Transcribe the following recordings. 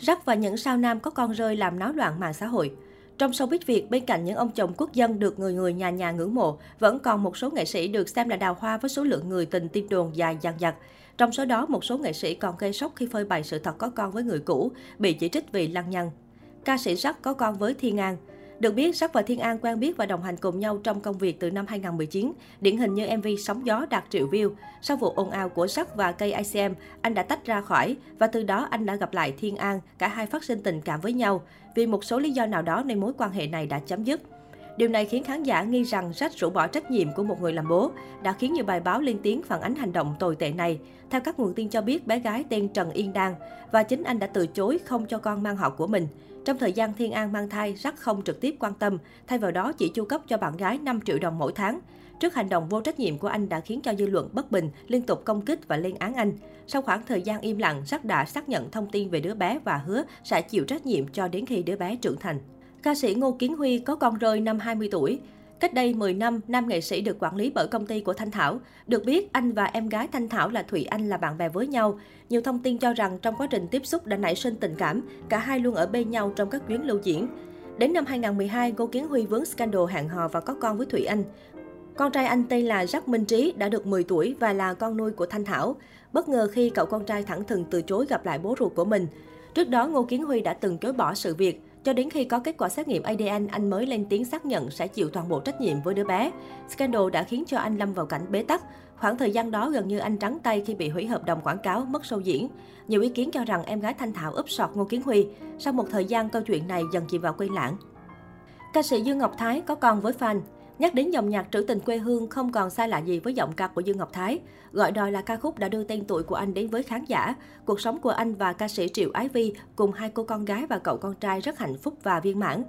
Rắc và những sao nam có con rơi làm náo loạn mạng xã hội. Trong showbiz Việt, bên cạnh những ông chồng quốc dân được người người nhà nhà ngưỡng mộ, vẫn còn một số nghệ sĩ được xem là đào hoa với số lượng người tình tin đồn dài dằng dặc. Trong số đó, một số nghệ sĩ còn gây sốc khi phơi bày sự thật có con với người cũ, bị chỉ trích vì lăng nhăng. Ca sĩ Rắc có con với Thiên An. Được biết, Sắc và Thiên An quen biết và đồng hành cùng nhau trong công việc từ năm 2019. Điển hình như MV Sóng Gió đạt triệu view. Sau vụ ồn ào của Sắc và cây ICM, anh đã tách ra khỏi và từ đó anh đã gặp lại Thiên An. Cả hai phát sinh tình cảm với nhau. Vì một số lý do nào đó nên mối quan hệ này đã chấm dứt. Điều này khiến khán giả nghi rằng Rách rũ bỏ trách nhiệm của một người làm bố, đã khiến nhiều bài báo lên tiếng phản ánh hành động tồi tệ này. Theo các nguồn tin cho biết, bé gái tên Trần Yên Đan và chính anh đã từ chối không cho con mang họ của mình. Trong thời gian Thiên An mang thai, Rắc không trực tiếp quan tâm, thay vào đó chỉ chu cấp cho bạn gái 5 triệu đồng mỗi tháng. Trước hành động vô trách nhiệm của anh đã khiến cho dư luận bất bình, liên tục công kích và lên án anh. Sau khoảng thời gian im lặng, Rắc đã xác nhận thông tin về đứa bé và hứa sẽ chịu trách nhiệm cho đến khi đứa bé trưởng thành. Ca sĩ Ngô Kiến Huy có con rơi năm 20 tuổi. Cách đây 10 năm, nam nghệ sĩ được quản lý bởi công ty của Thanh Thảo. Được biết, anh và em gái Thanh Thảo là Thủy Anh là bạn bè với nhau. Nhiều thông tin cho rằng trong quá trình tiếp xúc đã nảy sinh tình cảm, cả hai luôn ở bên nhau trong các chuyến lưu diễn. Đến năm 2012, Ngô Kiến Huy vướng scandal hẹn hò và có con với Thủy Anh. Con trai anh tên là Jack Minh Trí, đã được 10 tuổi và là con nuôi của Thanh Thảo. Bất ngờ khi cậu con trai thẳng thừng từ chối gặp lại bố ruột của mình. Trước đó, Ngô Kiến Huy đã từng chối bỏ sự việc. Cho đến khi có kết quả xét nghiệm ADN, anh mới lên tiếng xác nhận sẽ chịu toàn bộ trách nhiệm với đứa bé. Scandal đã khiến cho anh lâm vào cảnh bế tắc. Khoảng thời gian đó gần như anh trắng tay khi bị hủy hợp đồng quảng cáo, mất show diễn. Nhiều ý kiến cho rằng em gái Thanh Thảo úp sọt Ngô Kiến Huy. Sau một thời gian, câu chuyện này dần chìm vào quên lãng. Ca sĩ Dương Ngọc Thái có con với fan. Nhắc đến dòng nhạc trữ tình quê hương không còn xa lạ gì với giọng ca của Dương Ngọc Thái. Gọi đòi là ca khúc đã đưa tên tuổi của anh đến với khán giả. Cuộc sống của anh và ca sĩ Triệu Ái Vi cùng hai cô con gái và cậu con trai rất hạnh phúc và viên mãn.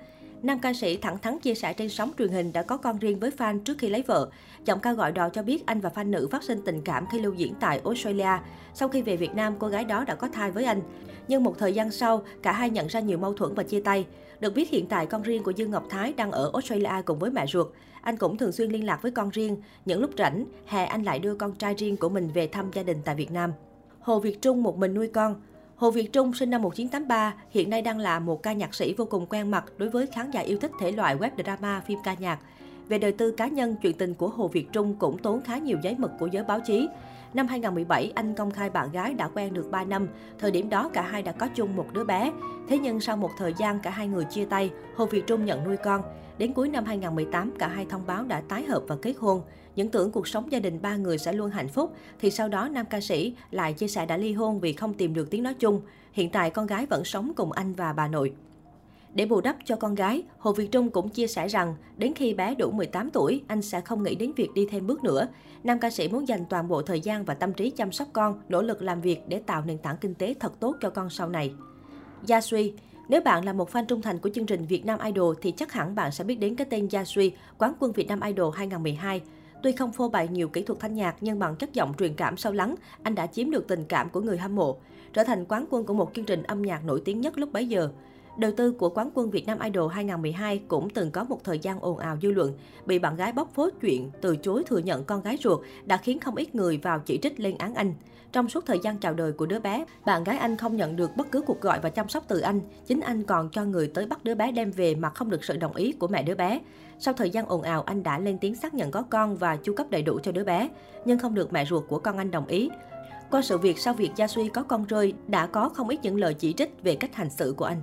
Nam ca sĩ thẳng thắn chia sẻ trên sóng truyền hình đã có con riêng với fan trước khi lấy vợ. Giọng ca gọi đò cho biết anh và fan nữ phát sinh tình cảm khi lưu diễn tại Australia. Sau khi về Việt Nam, cô gái đó đã có thai với anh. Nhưng một thời gian sau, cả hai nhận ra nhiều mâu thuẫn và chia tay. Được biết hiện tại con riêng của Dương Ngọc Thái đang ở Australia cùng với mẹ ruột. Anh cũng thường xuyên liên lạc với con riêng. Những lúc rảnh, hè anh lại đưa con trai riêng của mình về thăm gia đình tại Việt Nam. Hồ Việt Trung một mình nuôi con. Hồ Việt Trung sinh năm 1983, hiện nay đang là một ca nhạc sĩ vô cùng quen mặt đối với khán giả yêu thích thể loại web drama, phim ca nhạc. Về đời tư cá nhân, chuyện tình của Hồ Việt Trung cũng tốn khá nhiều giấy mực của giới báo chí. Năm 2017, anh công khai bạn gái đã quen được 3 năm. Thời điểm đó cả hai đã có chung một đứa bé. Thế nhưng sau một thời gian cả hai người chia tay, Hồ Việt Trung nhận nuôi con. Đến cuối năm 2018, cả hai thông báo đã tái hợp và kết hôn. Những tưởng cuộc sống gia đình ba người sẽ luôn hạnh phúc, thì sau đó nam ca sĩ lại chia sẻ đã ly hôn vì không tìm được tiếng nói chung. Hiện tại con gái vẫn sống cùng anh và bà nội. Để bù đắp cho con gái, Hồ Việt Trung cũng chia sẻ rằng đến khi bé đủ 18 tuổi, anh sẽ không nghĩ đến việc đi thêm bước nữa. Nam ca sĩ muốn dành toàn bộ thời gian và tâm trí chăm sóc con, nỗ lực làm việc để tạo nền tảng kinh tế thật tốt cho con sau này. Gia Suy nếu bạn là một fan trung thành của chương trình Việt Nam Idol thì chắc hẳn bạn sẽ biết đến cái tên Gia Suy, quán quân Việt Nam Idol 2012. Tuy không phô bày nhiều kỹ thuật thanh nhạc nhưng bằng chất giọng truyền cảm sâu lắng, anh đã chiếm được tình cảm của người hâm mộ, trở thành quán quân của một chương trình âm nhạc nổi tiếng nhất lúc bấy giờ. Đầu tư của quán quân Việt Nam Idol 2012 cũng từng có một thời gian ồn ào dư luận, bị bạn gái bóc phốt chuyện từ chối thừa nhận con gái ruột đã khiến không ít người vào chỉ trích lên án anh. Trong suốt thời gian chào đời của đứa bé, bạn gái anh không nhận được bất cứ cuộc gọi và chăm sóc từ anh. Chính anh còn cho người tới bắt đứa bé đem về mà không được sự đồng ý của mẹ đứa bé. Sau thời gian ồn ào, anh đã lên tiếng xác nhận có con và chu cấp đầy đủ cho đứa bé, nhưng không được mẹ ruột của con anh đồng ý. Qua sự việc sau việc Gia Suy có con rơi, đã có không ít những lời chỉ trích về cách hành xử của anh.